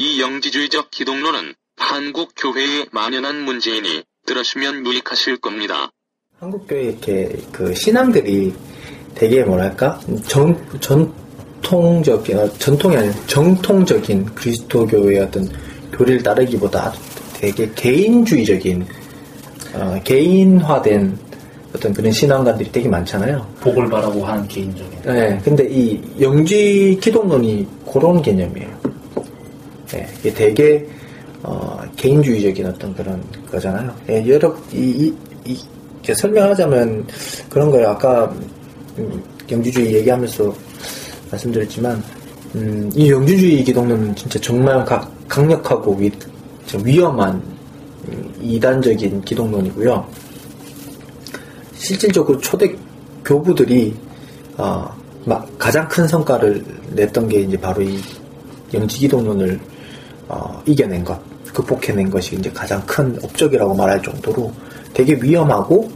이 영지주의적 기독론은 한국 교회에 만연한 문제이니 들으시면 유익하실 겁니다. 한국 교회 이렇게 그 신앙들이 되게 뭐랄까 전 전통적인 어, 전통이 아닌 정통적인 그리스도교의 어떤 교리를 따르기보다 되게 개인주의적인 어, 개인화된 어떤 그런 신앙가들이 되게 많잖아요. 복을 바라고 하는 개인적인. 네, 근데 이 영지 기독론이 그런 개념이에요. 네, 이게 되게 어, 개인주의적인 어떤 그런 거잖아요. 예, 여러 이, 이, 이 설명하자면 그런 거예요. 아까 음, 영지주의 얘기하면서 말씀드렸지만 음, 이 영지주의 기독론은 진짜 정말 각, 강력하고 위, 좀 위험한 음, 이단적인 기독론이고요. 실질적으로 초대 교부들이 어, 막 가장 큰 성과를 냈던 게 이제 바로 이 영지기독론을 어, 이겨낸 것, 극복해낸 것이 이제 가장 큰 업적이라고 말할 정도로 되게 위험하고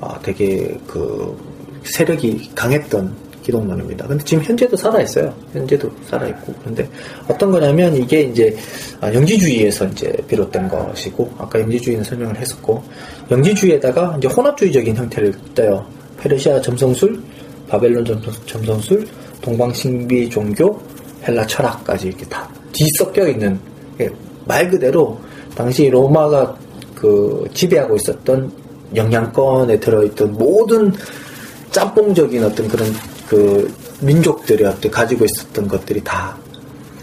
어, 되게 그 세력이 강했던 기독론입니다. 근데 지금 현재도 살아있어요. 현재도 살아있고. 그런데 어떤 거냐면 이게 이제 아, 영지주의에서 이제 비롯된 것이고, 아까 영지주의는 설명을 했었고, 영지주의에다가 이제 혼합주의적인 형태를 떼요. 페르시아 점성술, 바벨론 점성, 점성술, 동방신비 종교, 헬라 철학까지 이렇게 다 뒤섞여 있는, 예, 말 그대로 당시 로마가 그 지배하고 있었던 영향권에 들어있던 모든 짬뽕적인 어떤 그런 그 민족들이 어떤 가지고 있었던 것들이 다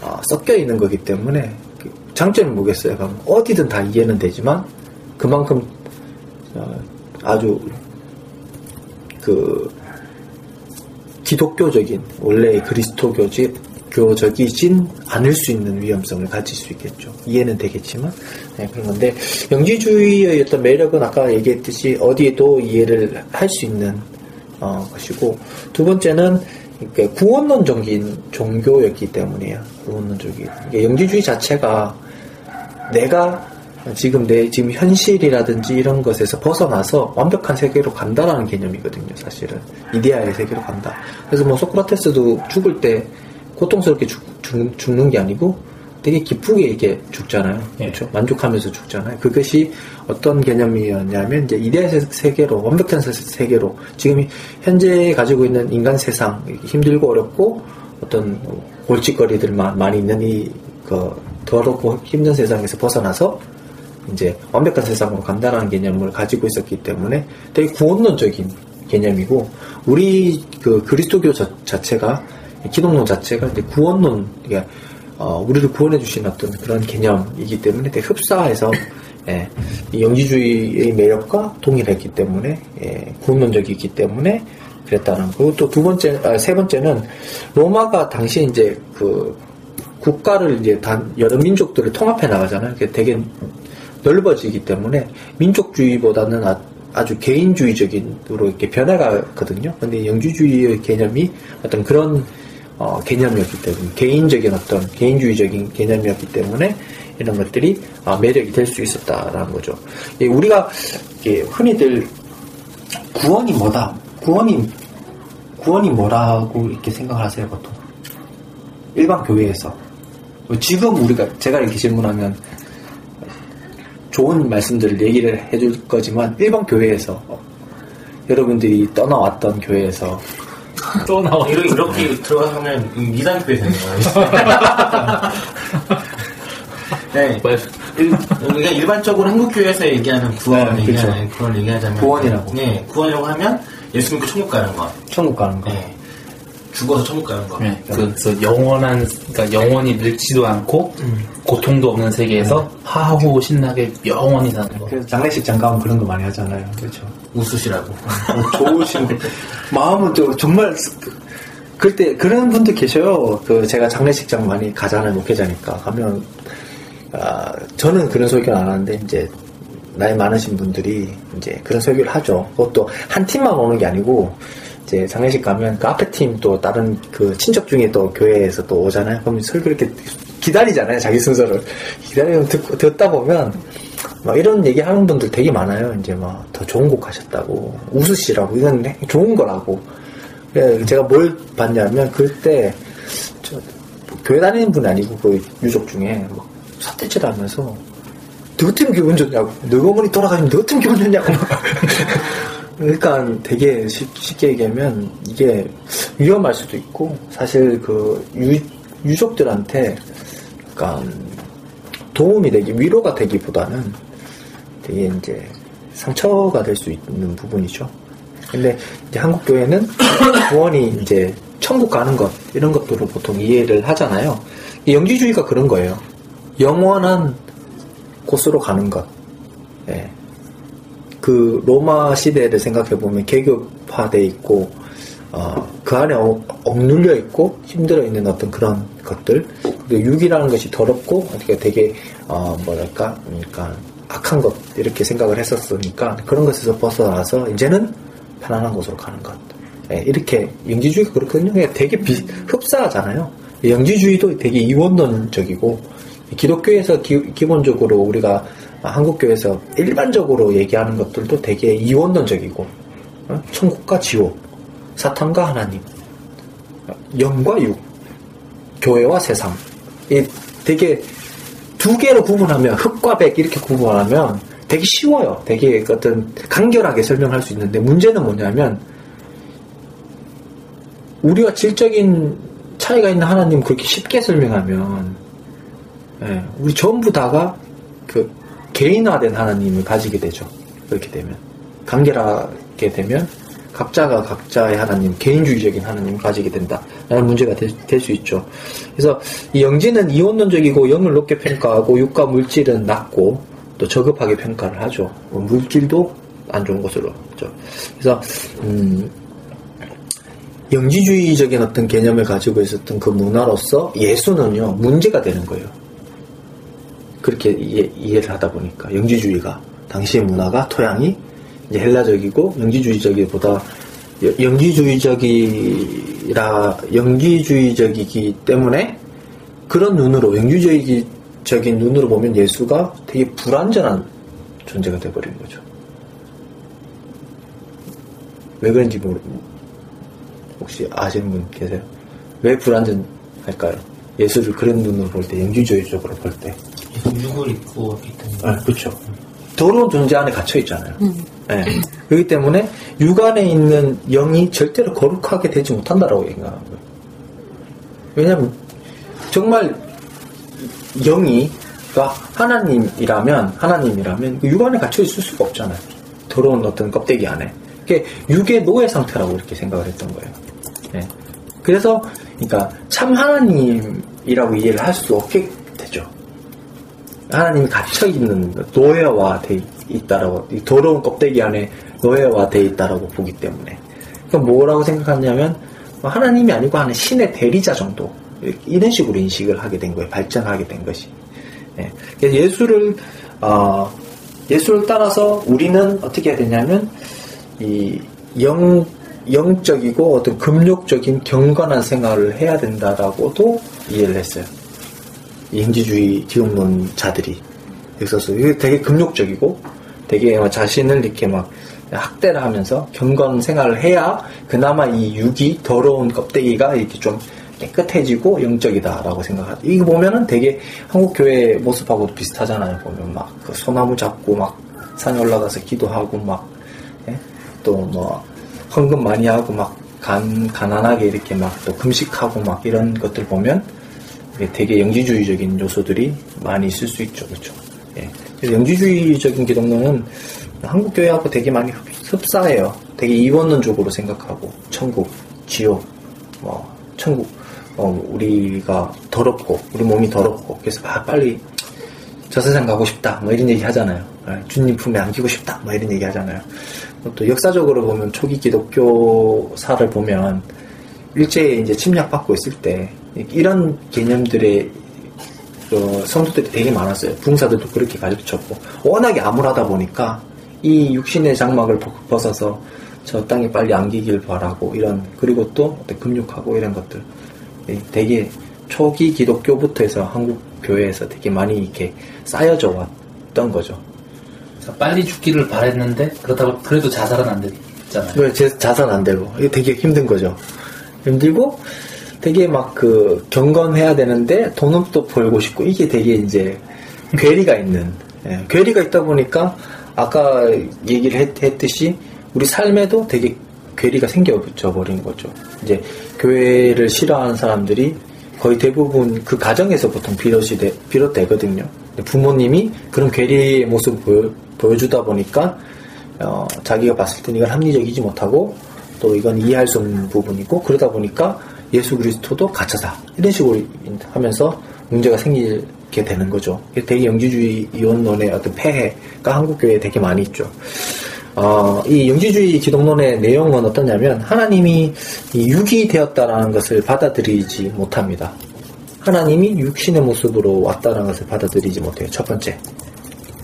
어, 섞여 있는 거기 때문에 그 장점이 뭐겠어요? 그럼 어디든 다 이해는 되지만 그만큼 어, 아주 그 기독교적인 원래 그리스도교지 교적이진 않을 수 있는 위험성을 가질 수 있겠죠. 이해는 되겠지만 네, 그런 건데 영지주의의 어떤 매력은 아까 얘기했듯이 어디에도 이해를 할 수 있는 어, 것이고 두 번째는 이렇게 구원론적인 종교였기 때문이에요. 구원론적인 이게 영지주의 자체가 내가 지금 내 지금 현실이라든지 이런 것에서 벗어나서 완벽한 세계로 간다라는 개념이거든요. 사실은 이데아의 세계로 간다. 그래서 뭐 소크라테스도 죽을 때 고통스럽게 죽, 죽, 죽는 게 아니고 되게 기쁘게 이렇게 죽잖아요. 예. 그렇죠? 만족하면서 죽잖아요. 그것이 어떤 개념이었냐면 이제 이데아 세계로 완벽한 세- 세계로 지금 현재 가지고 있는 인간 세상 힘들고 어렵고 어떤 골칫거리들만 많이 있는 이 그 더럽고 힘든 세상에서 벗어나서 이제 완벽한 세상으로 간다라는 개념을 가지고 있었기 때문에 되게 구원론적인 개념이고 우리 그 그리스도교 자, 자체가 기독론 자체가 이제 구원론 그러니까 어, 우리를 구원해 주신 어떤 그런 개념이기 때문에 되게 흡사해서 예, 이 영지주의의 매력과 동일했기 때문에 예, 구원론적이기 때문에 그랬다는 거. 그리고 또 두 번째, 아, 세 번째는 로마가 당시에 이제 그 국가를 이제 단 여러 민족들을 통합해 나가잖아요. 그게 되게 넓어지기 때문에 민족주의보다는 아, 아주 개인주의적인으로 이렇게 변해가거든요. 근데 영주주의의 개념이 어떤 그런 어, 개념이었기 때문에 개인적인 어떤 개인주의적인 개념이었기 때문에 이런 것들이 아, 매력이 될 수 있었다라는 거죠. 예, 우리가 이렇게 흔히들 구원이 뭐다? 구원이 구원이 뭐라고 이렇게 생각을 하세요 보통 일반 교회에서 뭐 지금 우리가 제가 이렇게 질문하면 좋은 말씀들을 얘기를 해줄 거지만 일반 교회에서 어, 여러분들이 떠나왔던 교회에서 또 나와. 이렇게, 이렇게 들어가면 이단교회 되는 거예요. 네. 일, 우리가 일반적으로 한국 교회에서 얘기하는 구원 네, 얘기하는 그걸 얘기하자면 구원이라고. 네, 구원이라고 하면 예수 믿고 천국 가는 거. 천국 가는 거. 네. 죽어서 거. 네, 그래서 영원한, 그러니까 영원히 늙지도 않고 고통도 없는 세계에서 하하호 신나게 영원히 사는 거. 그래서 장례식 장가면 그런 거 많이 하잖아요. 그렇죠. 웃으시라고. 어, 좋으신 분. 마음은 좀 정말 그- 그때 그런 분도 계셔요. 그 제가 장례식장 많이 가잖아요. 목회자니까 가면 아, 저는 그런 설교를 안 하는데 이제 나이 많으신 분들이 이제 그런 설교를 하죠. 그것도 한 팀만 오는 게 아니고 이제 장례식 가면 그 앞에 팀 또 다른 그 친척 중에 또 교회에서 또 오잖아요. 그럼 설교 이렇게 기다리잖아요. 자기 순서를 기다리면 듣고 듣다 보면 막 이런 얘기 하는 분들 되게 많아요. 이제 막 더 좋은 곡 하셨다고 웃으시라고 이건 좋은 거라고. 그래, 제가 뭘 봤냐면 그때 저 교회 다니는 분이 아니고 그 유족 중에 막 사태질 하면서 너 같으면 기분 좋냐고 너 어머니 돌아가시면 너 같으면 기분 좋냐고 그러니까 되게 쉽- 쉽게 얘기하면 이게 위험할 수도 있고 사실 그 유, 유족들한테 그러니까 도움이 되기 위로가 되기보다는 되게 이제 상처가 될 수 있는 부분이죠. 근데 이제 한국 교회는 구원이 이제 천국 가는 것 이런 것들을 보통 이해를 하잖아요. 이 영지주의가 그런 거예요. 영원한 곳으로 가는 것. 예. 그 로마 시대를 생각해 보면 계급화돼 있고 어, 그 안에 억, 억눌려 있고 힘들어 있는 어떤 그런 것들. 그리고 육이라는 것이 더럽고 어떻게 되게 어, 뭐랄까 그러니까 악한 것 이렇게 생각을 했었으니까 그런 것에서 벗어나서 이제는 편안한 곳으로 가는 것. 예, 이렇게 영지주의가 그렇거든요. 그냥 되게 비, 흡사하잖아요. 영지주의도 되게 이원론적이고 기독교에서 기, 기본적으로 우리가 한국교에서 일반적으로 얘기하는 것들도 되게 이원론적이고 어? 천국과 지옥 사탄과 하나님 영과 육 교회와 세상 이 되게 두 개로 구분하면 흑과 백 이렇게 구분하면 되게 쉬워요. 되게 어떤 간결하게 설명할 수 있는데 문제는 뭐냐면 우리가 질적인 차이가 있는 하나님 그렇게 쉽게 설명하면 예, 우리 전부 다가 그 개인화된 하나님을 가지게 되죠. 그렇게 되면 간결하게 되면 각자가 각자의 하나님, 개인주의적인 하나님을 가지게 된다라는 문제가 될 수 있죠. 그래서 이 영지는 이원론적이고 영을 높게 평가하고 육과 물질은 낮고 또 저급하게 평가를 하죠. 뭐 물질도 안 좋은 것으로. 그죠. 그래서 음, 영지주의적인 어떤 개념을 가지고 있었던 그 문화로서 예수는요 문제가 되는 거예요. 그렇게 이해, 이해 를 하다 보니까 영지주의가 당시의 문화가 토양이 이제 헬라적이고 영지주의적이보다 여- 영지주의적이라 영지주의적이기 때문에 그런 눈으로 영지주의적인 눈으로 보면 예수가 되게 불완전한 존재가 돼버린 거죠. 왜 그런지 모르 혹시 아시는 분 계세요? 왜 불완전할까요? 예수를 그런 눈으로 볼 때, 영지주의적으로 볼 때. 육을 입고 있기 때문에. 아, 그렇죠. 더러운 존재 안에 갇혀 있잖아요. 예. 그렇기 때문에 육 안에 있는 영이 절대로 거룩하게 되지 못한다라고 생각하는 거예요. 왜냐하면 정말 영이 가 하나님이라면 하나님이라면 그 육 안에 갇혀 있을 수가 없잖아요. 더러운 어떤 껍데기 안에. 그게 육의 노예 상태라고 이렇게 생각을 했던 거예요. 예. 그래서 그러니까 참 하나님이라고 이해를 할 수 없게. 하나님이 갇혀 있는 노예화 돼 있다라고 이 더러운 껍데기 안에 노예화 돼 있다라고 보기 때문에 그럼 뭐라고 생각하냐면 뭐 하나님이 아니고 하는 신의 대리자 정도 이런 식으로 인식을 하게 된 거예요 발전하게 된 것이 예. 그래서 예수를 어, 예수를 따라서 우리는 어떻게 해야 되냐면 이 영 영적이고 어떤 금욕적인 경건한 생활을 해야 된다라고도 이해를 했어요. 인지주의 기독론자들이 있어서 이게 되게 금욕적이고 되게 막 자신을 이렇게 막 학대를 하면서 경건 생활을 해야 그나마 이 육이 더러운 껍데기가 이렇게 좀 깨끗해지고 영적이다라고 생각하다. 이거 보면은 되게 한국 교회 모습하고도 비슷하잖아요. 보면 막 그 소나무 잡고 막 산에 올라가서 기도하고 막 또뭐 헌금 많이 하고 막 간, 가난하게 이렇게 막 또 금식하고 막 이런 것들 보면 되게 영지주의적인 요소들이 많이 있을 수 있죠. 그렇죠. 예. 그래서 영지주의적인 기독론은 한국 교회하고 되게 많이 흡- 흡사해요. 되게 이원론적으로 생각하고 천국, 지옥, 뭐 천국 어, 우리가 더럽고 우리 몸이 더럽고 그래서 막 빨리 저 세상 가고 싶다 뭐 이런 얘기 하잖아요. 예, 주님 품에 안기고 싶다 뭐 이런 얘기 하잖아요. 또 역사적으로 보면 초기 기독교사를 보면 일제에 이제 침략받고 있을 때 이런 개념들의 그 성도들이 되게 많았어요. 붕사들도 그렇게 가르쳤고 워낙에 암울하다 보니까 이 육신의 장막을 벗- 벗어서 저 땅에 빨리 안기길 바라고 이런 그리고 또 금욕하고 이런 것들 예, 되게 초기 기독교부터 해서 한국 교회에서 되게 많이 이렇게 쌓여져 왔던 거죠. 빨리 죽기를 바랬는데 그렇다고 그래도 자살은 안 됐잖아요. 왜제 자산 안 되고 이게 되게 힘든 거죠. 힘들고 되게 막 그 경건해야 되는데 돈은 또 벌고 싶고 이게 되게 이제 괴리가 있는 예, 괴리가 있다 보니까 아까 얘기를 했, 했듯이 우리 삶에도 되게 괴리가 생겨져 버린 거죠. 이제 교회를 싫어하는 사람들이 거의 대부분 그 가정에서 보통 비롯이 돼, 비롯되거든요. 부모님이 그런 괴리의 모습을 보여, 보여주다 보니까 어, 자기가 봤을 땐 이건 합리적이지 못하고 또 이건 이해할 수 없는 부분이고 그러다 보니까 예수 그리스도도 가짜다 이런 식으로 하면서 문제가 생기게 되는 거죠. 되게 영지주의 이원론의 어떤 폐해가 한국 교회에 되게 많이 있죠. 어, 이 영지주의 기독론의 내용은 어떠냐면 하나님이 이 육이 되었다라는 것을 받아들이지 못합니다. 하나님이 육신의 모습으로 왔다는 것을 받아들이지 못해요. 첫 번째.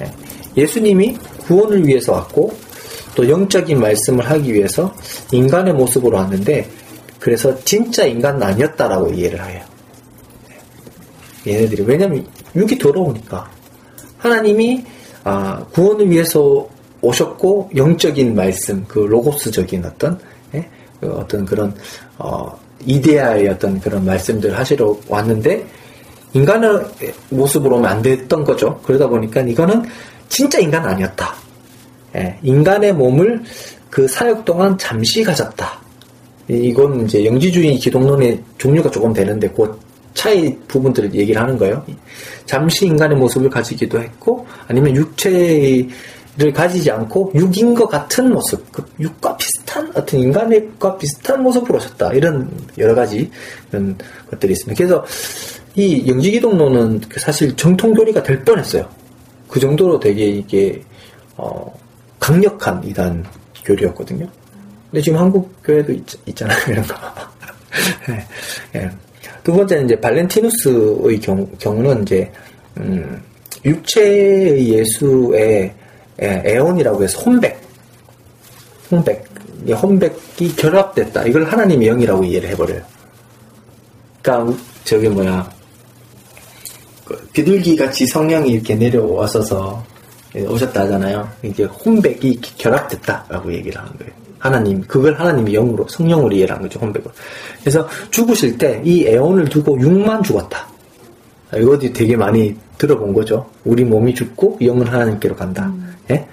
예. 예수님이 구원을 위해서 왔고 또 영적인 말씀을 하기 위해서 인간의 모습으로 왔는데 그래서 진짜 인간은 아니었다라고 이해를 해요. 예. 얘네들이 왜냐면 육이 더러우니까 하나님이 아, 구원을 위해서 오셨고 영적인 말씀 그 로고스적인 어떤 예? 그 어떤 그런 어, 이데아의 어떤 그런 말씀들 하시러 왔는데 인간의 모습으로 오면 안 됐던 거죠. 그러다 보니까 이거는 진짜 인간 아니었다. 예, 인간의 몸을 그 사역 동안 잠시 가졌다. 이- 이건 이제 영지주의 기독론의 종류가 조금 되는데 그 차이 부분들을 얘기를 하는 거예요. 잠시 인간의 모습을 가지기도 했고 아니면 육체를 가지지 않고 육인 것 같은 모습, 그 육과 비슷한 어떤 인간과 비슷한 모습으로 오셨다. 이런 여러 가지 그런 것들이 있습니다. 그래서 이 영지기독론은 사실 정통교리가 될 뻔했어요. 그 정도로 되게 이게 어, 강력한 이단 교리였거든요. 근데 지금 한국 교회도 있, 잖아요 이런 거. 예, 예. 두 번째는 이제 발렌티누스의 경우, 경우는 이제 음, 육체의 예수의 예, 에온이라고 해서 혼백, 혼백, 이 혼백이 결합됐다. 이걸 하나님의 영이라고 이해를 해버려요. 그러니까 저기 뭐야 그 비둘기 같이 성령이 이렇게 내려와서서 오셨다 하잖아요. 이게 혼백이 결합됐다라고 얘기를 하는 거예요. 하나님, 그걸 하나님이 영으로, 성령으로 이해를 한 거죠, 혼백을. 그래서 죽으실 때 이 애원을 두고 육만 죽었다. 이것도 되게 많이 들어본 거죠. 우리 몸이 죽고 영은 하나님께로 간다. 예?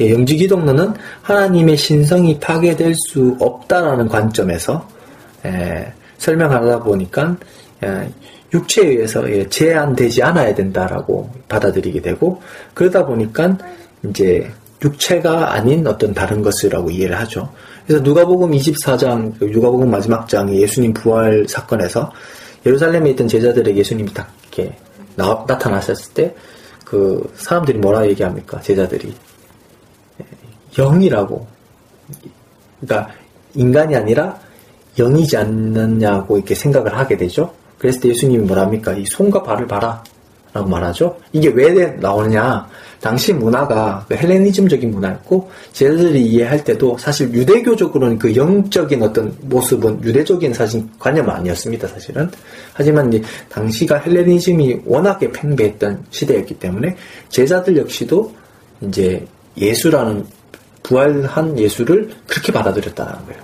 예, 영지기독론은 하나님의 신성이 파괴될 수 없다라는 관점에서 예, 설명하다 보니까 예, 육체에 의해서 예, 제한되지 않아야 된다라고 받아들이게 되고 그러다 보니까 이제 육체가 아닌 어떤 다른 것이라고 이해를 하죠. 그래서 누가복음 24장, 그 누가복음 마지막 장의 예수님 부활 사건에서 예루살렘에 있던 제자들에게 예수님이 딱 이렇게 나, 나타나셨을 때 그 사람들이 뭐라 얘기합니까? 제자들이 영이라고. 그러니까 인간이 아니라 영이지 않느냐고 이렇게 생각을 하게 되죠. 그랬을 때 예수님이 뭐랍니까? 이 손과 발을 봐라. 라고 말하죠. 이게 왜 나오느냐. 당시 문화가 그 헬레니즘적인 문화였고, 제자들이 이해할 때도 사실 유대교적으로는 그 영적인 어떤 모습은 유대적인 사실 관념은 아니었습니다, 사실은. 하지만 이제 당시가 헬레니즘이 워낙에 팽배했던 시대였기 때문에 제자들 역시도 이제 예수라는 부활한 예수를 그렇게 받아들였다는 거예요.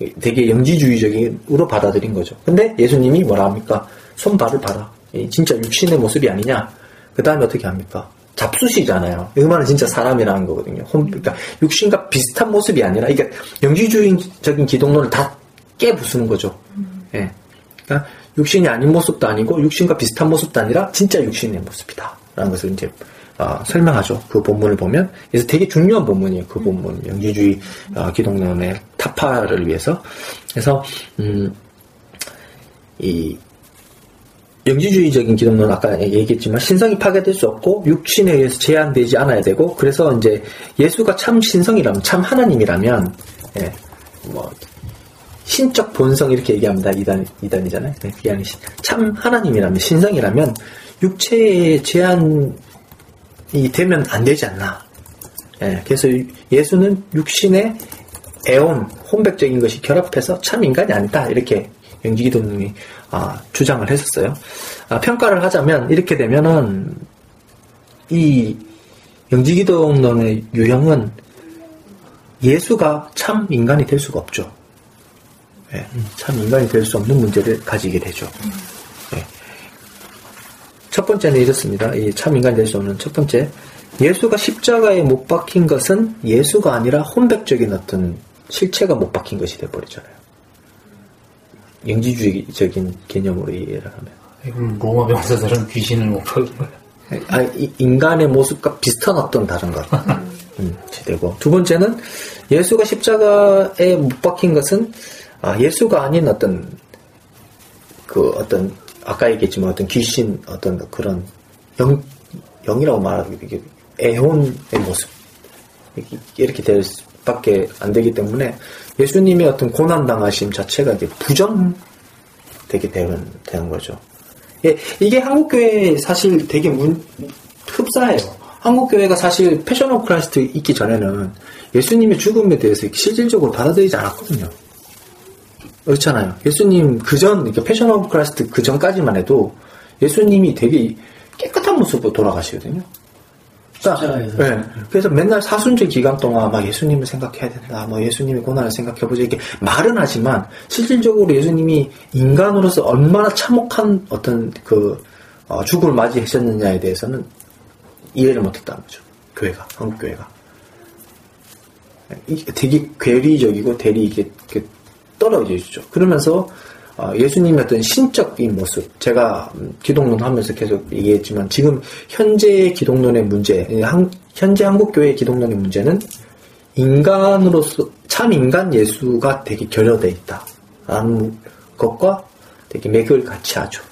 예. 되게 영지주의적으로 받아들인 거죠. 근데 예수님이 뭐라 합니까? 손발을 봐라. 진짜 육신의 모습이 아니냐? 그 다음에 어떻게 합니까? 잡수시잖아요. 이 말은 진짜 사람이라는 거거든요. 그러니까 육신과 비슷한 모습이 아니라, 이게 영지주의적인 기독론을 다 깨부수는 거죠. 예. 그러니까 육신이 아닌 모습도 아니고, 육신과 비슷한 모습도 아니라, 진짜 육신의 모습이다. 라는 것을 이제 어, 설명하죠. 그 본문을 보면. 그래서 되게 중요한 본문이에요. 그 본문. 영지주의 어, 기독론의 타파를 위해서. 그래서 음, 이 영지주의적인 기독론 아까 얘기했지만 신성이 파괴될 수 없고 육신에 의해서 제한되지 않아야 되고 그래서 이제 예수가 참 신성이라면 참 하나님이라면 예, 뭐 신적 본성 이렇게 얘기합니다. 이단 이단이잖아요. 네, 그게 아니 참 하나님이라면 신성이라면 육체의 제한이 되면 안 되지 않나. 예, 그래서 예수는 육신의 애온 혼백적인 것이 결합해서 참 인간이 아니다 이렇게 영지기독론이 아, 주장을 했었어요. 아, 평가를 하자면 이렇게 되면은 이 영지기독론의 유형은 예수가 참 인간이 될 수가 없죠. 예, 참 인간이 될 수 없는 문제를 가지게 되죠. 예. 첫 번째는 이렇습니다. 이 참 인간이 될 수 없는 첫 번째. 예수가 십자가에 못 박힌 것은 예수가 아니라 혼백적인 어떤 실체가 못 박힌 것이 돼버리잖아요. 영지주의적인 개념으로 이해를 하면. 이건 로마 병사들은 귀신을 못 박은 거야. 아, 이 인간의 모습과 비슷한 어떤 다른 것. 음, 되고. 두 번째는 예수가 십자가에 못 박힌 것은 아, 예수가 아닌 어떤 그 어떤 아까 얘기했지만 어떤 귀신 어떤 그런 영 영이라고 말하기 이게 애혼의 모습 이렇게 될수 밖에 안 되기 때문에 예수님의 어떤 고난 당하심 자체가 이제 부정되게 되는 되는 거죠. 예, 이게 한국 교회 사실 되게 문, 흡사해요. 한국 교회가 사실 Passion of Christ 있기 전에는 예수님의 죽음에 대해서 실질적으로 받아들이지 않았거든요. 그렇잖아요. 예수님 그전 Passion of Christ 그 전까지만 해도 예수님이 되게 깨끗한 모습으로 돌아가시거든요. 십자가에서. 네. 그래서 맨날 사순절 기간 동안 막 예수님을 생각해야 된다. 뭐 예수님의 고난을 생각해보자. 이렇게 말은 하지만 실질적으로 예수님이 인간으로서 얼마나 참혹한 어떤 그 어, 죽음을 맞이하셨느냐에 대해서는 이해를 못했다는 거죠. 교회가 한국 교회가 되게 괴리적이고 대리 이게 떨어져 있죠. 그러면서 어, 예수님의 어떤 신적인 모습, 제가 음, 기독론 하면서 계속 얘기했지만 지금 현재 기독론의 문제, 한- 현재 한국교회 기독론의 문제는 인간으로서 참 인간 예수가 되게 결여돼 있다라는 것과 되게 맥을 같이 하죠.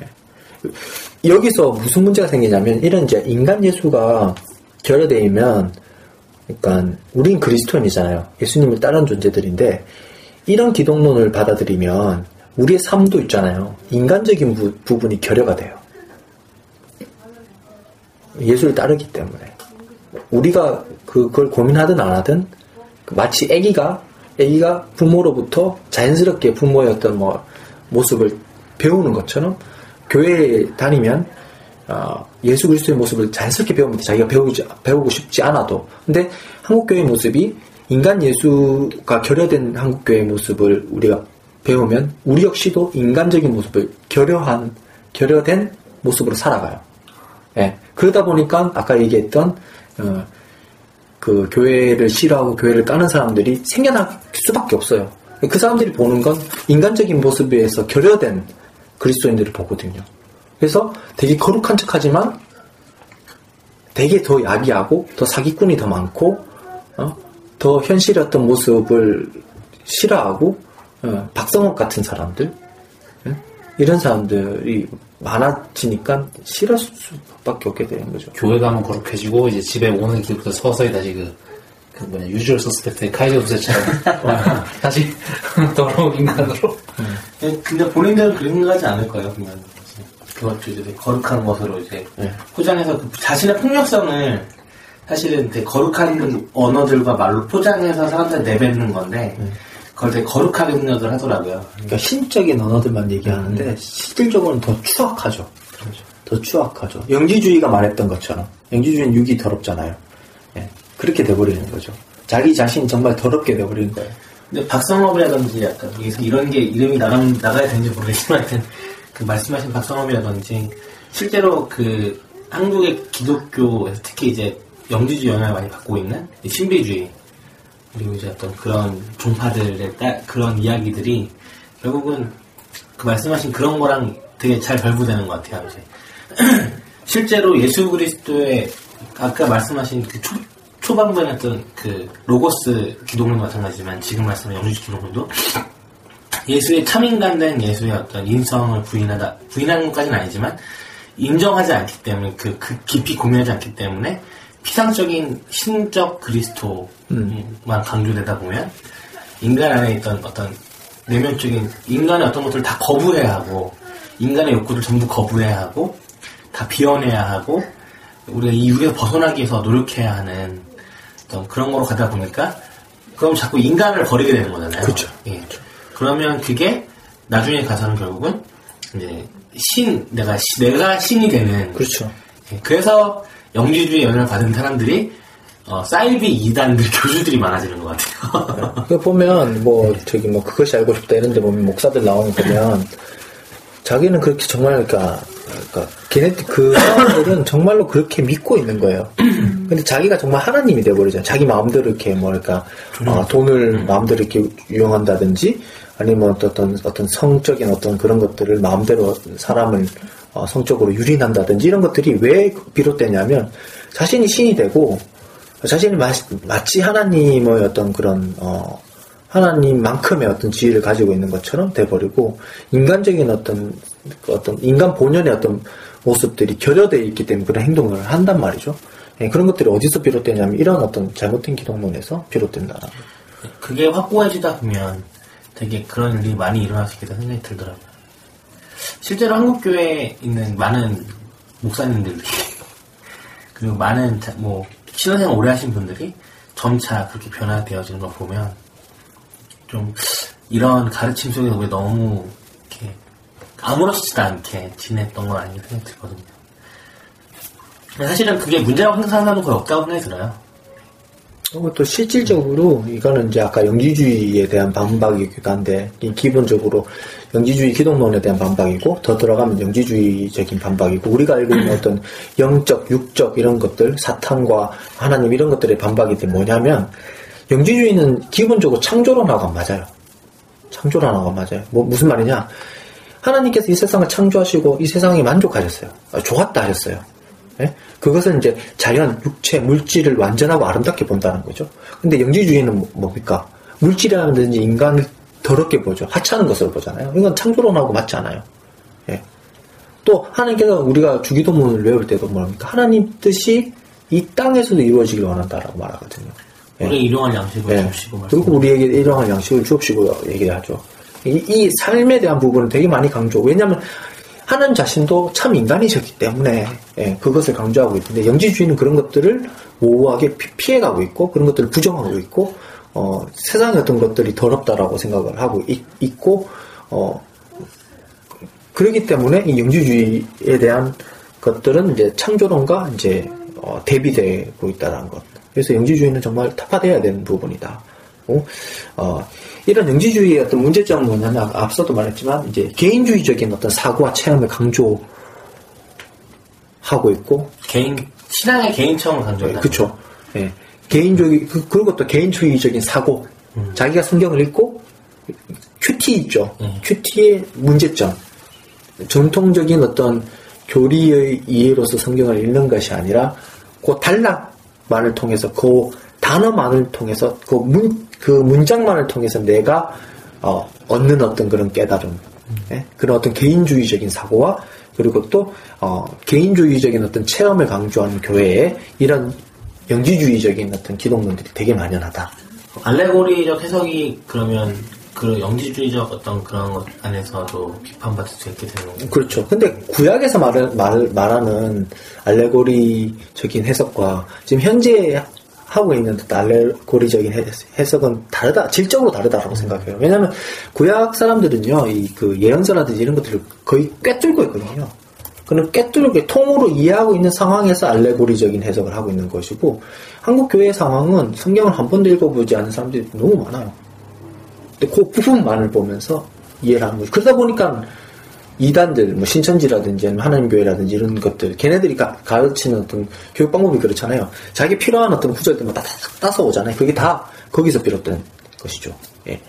예. 여기서 무슨 문제가 생기냐면 이런 이제 인간 예수가 결여돼 있면 그러니까 우린 그리스도인이잖아요. 예수님을 따르는 존재들인데 이런 기독론을 받아들이면 우리의 삶도 있잖아요. 인간적인 부, 부분이 결여가 돼요. 예수를 따르기 때문에 우리가 그걸 고민하든 안 하든 마치 아기가 아기가 부모로부터 자연스럽게 부모의 어떤 뭐 모습을 배우는 것처럼 교회에 다니면 어, 예수 그리스도의 모습을 자연스럽게 배우면 돼. 자기가 배우지, 배우고 싶지 않아도. 근데 한국 교회의 모습이 인간 예수가 결여된 한국교회의 모습을 우리가 배우면 우리 역시도 인간적인 모습을 결여한, 결여된 모습으로 살아가요. 예. 그러다 보니까 아까 얘기했던, 어, 그 교회를 싫어하고 교회를 까는 사람들이 생겨날 수밖에 없어요. 그 사람들이 보는 건 인간적인 모습에서 결여된 그리스도인들을 보거든요. 그래서 되게 거룩한 척하지만 되게 더 야비하고 더 사기꾼이 더 많고 어? 더 현실의 어떤 모습을 싫어하고 어, 박성욱 같은 사람들 예? 이런 사람들이 많아지니까 싫을 수밖에 없게 되는 거죠. 교회 가면 거룩해지고 이제 집에 오는 길부터 서서히 다시 그, 그 뭐냐 유주얼 서스펙트의 카이저 부세처럼 다시 더러운 인간으로 예, 근데 본인들은 그런 생각하지 않을 거예요, 그냥. 그것도 이제 거룩한 것으로 이제 네. 포장해서 그 자신의 폭력성을 사실은 되게 거룩한 언어들과 말로 포장해서 사람들 내뱉는 건데 그걸 되게 거룩하게 생각을 하더라고요. 그러니까 신적인 언어들만 얘기하는데 실질적으로는 더 추악하죠. 더 추악하죠. 영지주의가 말했던 것처럼 영지주의는 육이 더럽잖아요. 예, 그렇게 돼버리는 거죠. 자기 자신이 정말 더럽게 돼버리는 거예요. 근데 박성업이라든지 약간 여기서 이런 게 이름이 나가, 나가야 되는지 모르겠지만 하여튼 그 말씀하신 박성업이라든지 실제로 그 한국의 기독교에서 특히 이제 영지주의 영향을 많이 받고 있는 이 신비주의 그리고 이제 어떤 그런 종파들의 따- 그런 이야기들이 결국은 그 말씀하신 그런 거랑 되게 잘 결부되는 것 같아요. 이제 실제로 예수 그리스도의 아까 말씀하신 그 초, 초반부에 했던 그 로고스 기독론도 마찬가지지만 지금 말씀하신 영주주 기독론도 예수의 참인간된 예수의 어떤 인성을 부인하다 부인하는 것까지는 아니지만 인정하지 않기 때문에 그, 그 깊이 고민하지 않기 때문에 피상적인 신적 그리스도만 강조되다 보면 인간 안에 있던 어떤 내면적인 인간의 어떤 것들을 다 거부해야 하고 인간의 욕구를 전부 거부해야 하고 다 비워내야 하고 우리가 이 육에서 벗어나기 위해서 노력해야 하는 어떤 그런 거로 가다 보니까 그럼 자꾸 인간을 버리게 되는 거잖아요. 그렇죠. 예. 그러면 그게 나중에 가서는 결국은 이제 신 내가 시- 내가 신이 되는 그렇죠. 예, 그래서 영지주의 영향을 받은 사람들이 어, 사이비 이단들 교주들이 많아지는 것 같아요. 그 보면 뭐 저기 뭐 그것이 알고 싶다 이런 데 보면 목사들 나오는 거 보면 자기는 그렇게 정말 그러니까 그러니까 걔네 그 사람들은 정말로 그렇게 믿고 있는 거예요. 근데 자기가 정말 하나님이 돼버리잖아. 자기 마음대로 이렇게 뭐랄까 어, 돈을 마음대로 이렇게 유용한다든지 아니면 어떤 어떤 성적인 어떤 그런 것들을 마음대로 사람을 어, 성적으로 유린한다든지 이런 것들이 왜 비롯되냐면 자신이 신이 되고 자신이 마, 마치 하나님의 어떤 그런 어, 하나님만큼의 어떤 지위를 가지고 있는 것처럼 돼버리고 인간적인 어떤 어떤 인간 본연의 어떤 모습들이 결여되어 있기 때문에 그런 행동을 한단 말이죠. 예, 그런 것들이 어디서 비롯되냐면 이런 어떤 잘못된 기독론에서 비롯된다. 그게 확고해지다 보면 되게 그런 일이 많이 일어날 수 있겠다 생각이 들더라고요. 실제로 한국 교회에 있는 많은 목사님들이 그리고 많은 자- 뭐 신앙생활 오래 하신 분들이 점차 그렇게 변화되어지는 걸 보면 좀 이런 가르침 속에서 우리 너무 이렇게 아무렇지도 않게 지냈던 건 아닌가 생각이 들거든요. 사실은 그게 문제라고 생각하는 사람은 거의 없다고 생각이 들어요. 그리고 또 실질적으로 이거는 이제 아까 영지주의에 대한 반박이기도 한데 이 기본적으로 영지주의 기독론에 대한 반박이고 더 들어가면 영지주의적인 반박이고 우리가 알고 있는 어떤 영적, 육적 이런 것들 사탄과 하나님 이런 것들의 반박이 뭐냐면 영지주의는 기본적으로 창조론하고 안 맞아요. 창조론하고 안 맞아요. 뭐 무슨 말이냐? 하나님께서 이 세상을 창조하시고 이 세상에 만족하셨어요. 아, 좋았다 하셨어요. 예? 그것은 이제 자연, 육체, 물질을 완전하고 아름답게 본다는 거죠. 근데 영지주의는 뭐- 뭡니까? 물질이라든지 인간을 더럽게 보죠. 하찮은 것으로 보잖아요. 이건 창조론하고 맞지 않아요. 예. 또 하나님께서 우리가 주기도문을 외울 때도 뭡니까? 하나님 뜻이 이 땅에서도 이루어지길 원한다라고 말하거든요. 예. 우리 일용할 양식을 네. 주시고 말씀. 그리고 우리에게 일용할 양식을 주옵시고 얘기를 하죠. 이, 이 삶에 대한 부분은 되게 많이 강조. 왜냐하면 하나님 자신도 참 인간이셨기 때문에 예, 그것을 강조하고 있는데 영지주의는 그런 것들을 모호하게 피- 피해가고 있고 그런 것들을 부정하고 있고 어, 세상의 어떤 것들이 더럽다라고 생각을 하고 있, 고 어, 그렇기 때문에 이 영지주의에 대한 것들은 이제 창조론과 이제 어, 대비되고 있다는 것. 그래서 영지주의는 정말 타파돼야 되는 부분이다. 어, 어, 이런 영지주의의 어떤 문제점은 뭐냐면 아- 앞서도 말했지만 이제 개인주의적인 어떤 사고와 체험을 강조하고 있고 개인 신앙의 개인성을 강조한다. 그쵸. 예. 개인주의, 그, 그리고 또 개인주의적인 사고. 자기가 성경을 읽고, 큐티 있죠. 음. 큐티의 문제점. 전통적인 어떤 교리의 이해로서 성경을 읽는 것이 아니라, 그 단락만을 통해서, 그 단어만을 통해서, 그 문, 그 문장만을 통해서 내가, 어, 얻는 어떤 그런 깨달음. 예? 그런 어떤 개인주의적인 사고와, 그리고 또, 어, 개인주의적인 어떤 체험을 강조하는 교회에 이런 영지주의적인 어떤 기독론들이 되게 만연하다. 알레고리적 해석이 그러면 그 영지주의적 어떤 그런 것 안에서도 비판받을 수 있게 되는 거고. 그렇죠. 근데 구약에서 말, 말, 말하는 알레고리적인 해석과 지금 현재 하고 있는 어떤 알레고리적인 해- 해석은 다르다, 질적으로 다르다라고 생각해요. 왜냐하면 구약 사람들은요, 이 그 예언서라든지 이런 것들을 거의 꿰뚫고 있거든요. 그는 꿰뚫게 통으로 이해하고 있는 상황에서 알레고리적인 해석을 하고 있는 것이고 한국 교회 상황은 성경을 한 번도 읽어보지 않은 사람들이 너무 많아요. 근데 그 부분만을 보면서 이해를 하는 거죠. 그러다 보니까 이단들, 뭐 신천지라든지 하나님교회라든지 이런 것들, 걔네들이 가, 가르치는 어떤 교육 방법이 그렇잖아요. 자기 필요한 어떤 구절들만 따닥 따서 오잖아요. 그게 다 거기서 비롯된 것이죠. 예.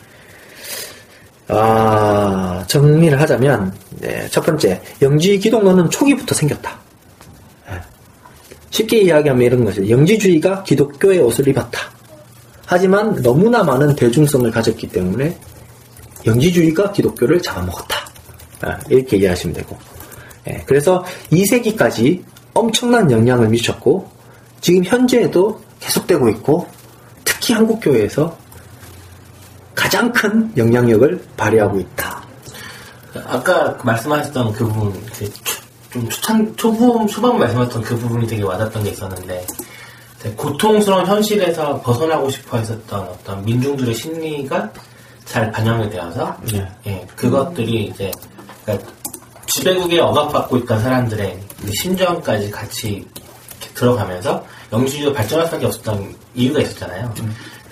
아, 정리를 하자면, 네, 첫 번째, 영지 기독론은 초기부터 생겼다. 쉽게 이야기하면 이런 거죠. 영지주의가 기독교의 옷을 입었다. 하지만 너무나 많은 대중성을 가졌기 때문에 영지주의가 기독교를 잡아먹었다. 아, 이렇게 이해하시면 되고. 예, 그래서 2세기까지 엄청난 영향을 미쳤고, 지금 현재에도 계속되고 있고, 특히 한국 교회에서 가장 큰 영향력을 발휘하고 있다. 아까 그 말씀하셨던 그 부분, 그 초- 좀 초창, 초보, 초반 말씀하셨던 그 부분이 되게 와닿던 게 있었는데, 고통스러운 현실에서 벗어나고 싶어 했었던 어떤 민중들의 심리가 잘 반영이 되어서, 네. 예, 그것들이 이제, 그러니까 지배국에 억압받고 있던 사람들의 그 심정까지 같이 들어가면서 영지주의가 발전할 수밖에 없었던 이유가 있었잖아요.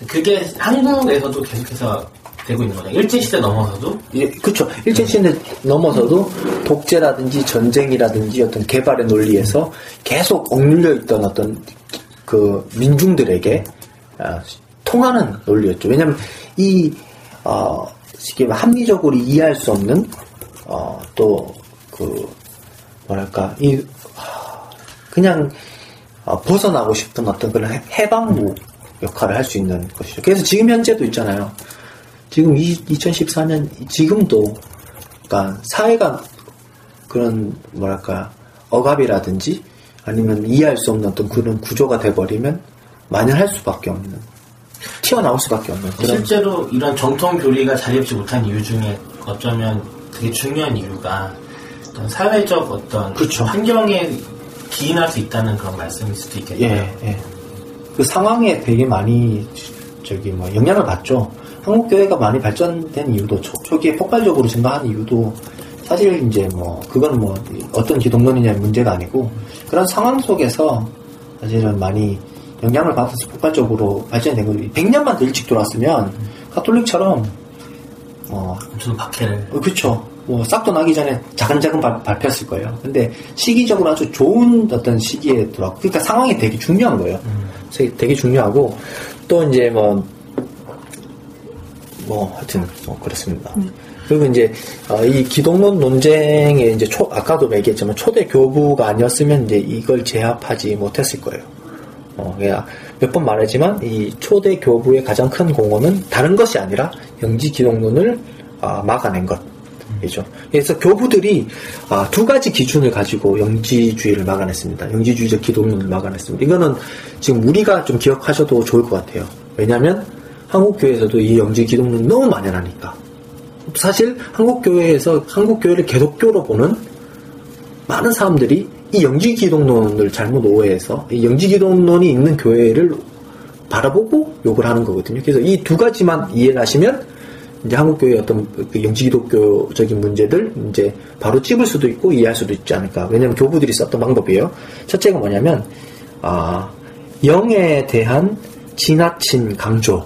그게 한국에서도 계속해서 되고 있는 거죠. 일제시대 넘어서도 예, 그쵸. 일제시대 넘어서도 독재라든지 전쟁이라든지 어떤 개발의 논리에서 계속 억눌려 있던 어떤 그 민중들에게 아, 통하는 논리였죠. 왜냐면 이, 어, 쉽게 말해 합리적으로 이해할 수 없는, 어, 또, 그, 뭐랄까, 이, 하, 그냥, 어, 벗어나고 싶은 어떤 그런 해- 해방부 역할을 할 수 있는 것이죠. 그래서 지금 현재도 있잖아요. 지금 2014년 지금도 그러니까 사회가 그런 뭐랄까 억압이라든지 아니면 이해할 수 없는 어떤 그런 구조가 돼버리면 만연할 수밖에 없는 튀어나올 수밖에 없는 그런 실제로 이런 정통 교리가 자리 잡지 못한 이유 중에 어쩌면 되게 중요한 이유가 어떤 사회적 어떤 그쵸. 환경에 기인할 수 있다는 그런 말씀일 수도 있겠네요. 예, 예. 그 상황에 되게 많이 저기 뭐 영향을 받죠. 한국 교회가 많이 발전된 이유도 초, 초기에 폭발적으로 증가한 이유도 사실 이제 뭐 그건 뭐 어떤 기독론이냐의 문제가 아니고 그런 상황 속에서 사실은 많이 영향을 받아서 폭발적으로 발전된 거죠. 100년만 더 일찍 돌았으면 가톨릭처럼 어 엄청 박해를 어, 그쵸. 뭐, 싹도 나기 전에 자근자근 발, 밟혔을 거예요. 근데 시기적으로 아주 좋은 어떤 시기에 들어왔고, 그러니까 상황이 되게 중요한 거예요. 그래서 되게 중요하고, 또 이제 뭐, 뭐, 하여튼, 뭐, 그렇습니다. 그리고 이제, 어, 이 기독론 논쟁에 이제 초, 아까도 얘기했지만 초대 교부가 아니었으면 이제 이걸 제압하지 못했을 거예요. 어, 그냥 몇번 말했지만 이 초대 교부의 가장 큰 공헌은 다른 것이 아니라 영지 기독론을 아, 막아낸 것 이죠. 그래서 교부들이 아, 두 가지 기준을 가지고 영지주의를 막아냈습니다. 영지주의적 기독론을 막아냈습니다. 이거는 지금 우리가 좀 기억하셔도 좋을 것 같아요. 왜냐하면 한국 교회에서도 이 영지 기독론 너무 만연하니까. 사실 한국 교회에서 한국 교회를 개독교로 보는 많은 사람들이 이 영지 기독론을 잘못 오해해서 이 영지 기독론이 있는 교회를 바라보고 욕을 하는 거거든요. 그래서 이 두 가지만 이해를 하시면 이제 한국 교회의 어떤 그 영지 기독교적인 문제들 이제 바로 찝을 수도 있고 이해할 수도 있지 않을까. 왜냐하면 교부들이 썼던 방법이에요. 첫째가 뭐냐면 아 영에 대한 지나친 강조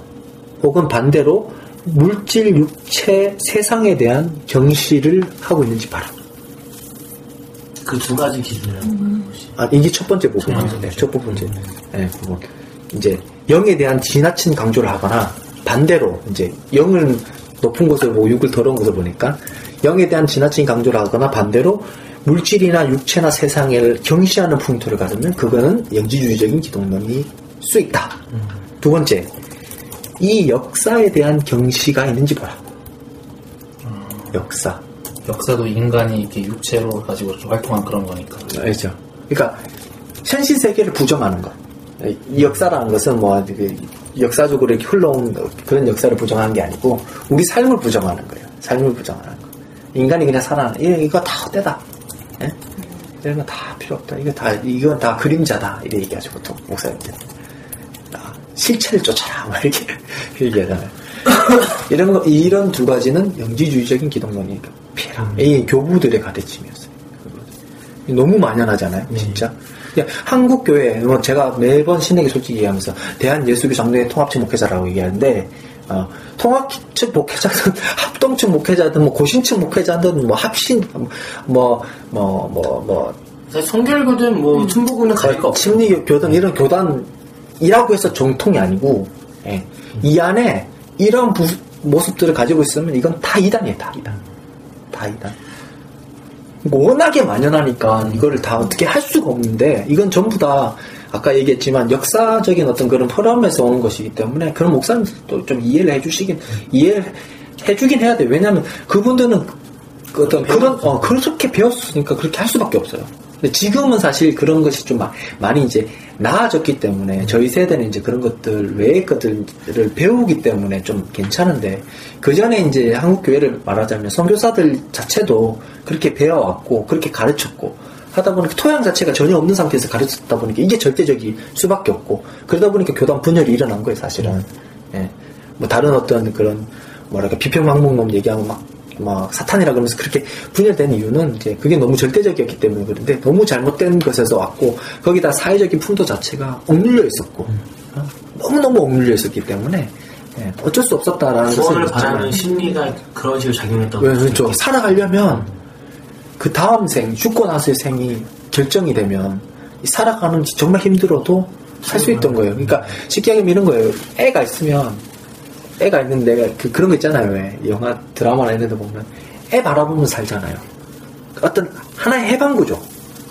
혹은 반대로 물질, 육체, 세상에 대한 경시를 하고 있는지 봐라. 그 두 가지 기준을 아, 이게 첫 번째 부분. 첫 번째 네, 첫 번째. 네, 부분. 이제, 영에 대한 지나친 강조를 하거나, 반대로, 이제, 영을 높은 곳을 보고 육을 더러운 곳을 보니까, 영에 대한 지나친 강조를 하거나, 반대로, 물질이나 육체나 세상을 경시하는 풍토를 가지면, 그거는 영지주의적인 기독론일 수 있다. 두 번째, 이 역사에 대한 경시가 있는지 보라. 역사. 역사도 인간이 이렇게 육체로 가지고 이렇게 활동한 그런 거니까. 알죠. 그러니까 현실 세계를 부정하는 것. 이 역사라는 것은 뭐그 역사적으로 이렇게 흘러온 그런 역사를 부정하는 게 아니고 우리 삶을 부정하는 거예요. 삶을 부정하는 거. 인간이 그냥 살아. 이거, 이거 다 헛되다. 예? 이런 거 다 필요 없다. 이거 다 이건 다 그림자다. 이래 얘기하죠 보통 목사님들. 아, 실체를 쫓아라. 막 이렇게 얘기하잖아요. 이런 거 이런 두 가지는 영지주의적인 기독론이니까 피해라. 이 교부들의 가르침이었어요. 너무 만연하잖아요, 진짜. 그냥 한국 교회, 뭐 제가 매번 신에게 솔직히 얘기하면서 대한 예수교 장로회 통합측 목회자라고 얘기하는데 어, 통합측 목회자든 합동측 목회자든 뭐 고신측 목회자든 뭐 합신 뭐 뭐 뭐뭐 사실 성결교든 뭐 충복교는 가릴 거 없어. 심리 교단 이런 교단이라고 해서 정통이 아니고 예. 이 안에 이런 부- 모습들을 가지고 있으면 이건 다 이단이에요, 다 이단, 다 이단. 워낙에 만연하니까 이거를 다 어떻게 할 수가 없는데 이건 전부 다 아까 얘기했지만 역사적인 어떤 그런 흐름에서 오는 것이기 때문에 그런 목사님들도 좀 이해를 해주시긴 이해를 해주긴 해야 돼. 왜냐하면 그분들은 그 어떤 그런 어 그렇게 배웠으니까 그렇게 할 수밖에 없어요. 근데 지금은 사실 그런 것이 좀 마- 많이 이제 나아졌기 때문에 저희 세대는 이제 그런 것들 외의 것들을 배우기 때문에 좀 괜찮은데 그 전에 이제 한국 교회를 말하자면 선교사들 자체도 그렇게 배워왔고 그렇게 가르쳤고 하다 보니까 토양 자체가 전혀 없는 상태에서 가르쳤다 보니까 이게 절대적일 수밖에 없고 그러다 보니까 교단 분열이 일어난 거예요 사실은. 예. 뭐 다른 어떤 그런 뭐랄까 비평망목론 얘기하고 막, 막 사탄이라 그러면서 그렇게 분열된 이유는 이제 그게 너무 절대적이었기 때문에 그런데 너무 잘못된 것에서 왔고 거기다 사회적인 풍토 자체가 억눌려 있었고 어? 너무너무 억눌려 있었기 때문에 예, 어쩔 수 없었다라는 구원을 바라는 심리가 그런 식으로 작용했다고. 왜, 그렇죠. 살아가려면 그 다음 생, 죽고 나서의 생이 결정이 되면 이 살아가는 게 정말 힘들어도 살수 있던 거예요. 그러니까 쉽게 얘기하면 이런 거예요. 애가 있으면 애가 있는데 그, 그런 거 있잖아요. 왜 영화 드라마나 이런 데 보면 애 바라보면서 살잖아요. 어떤 하나의 해방구조.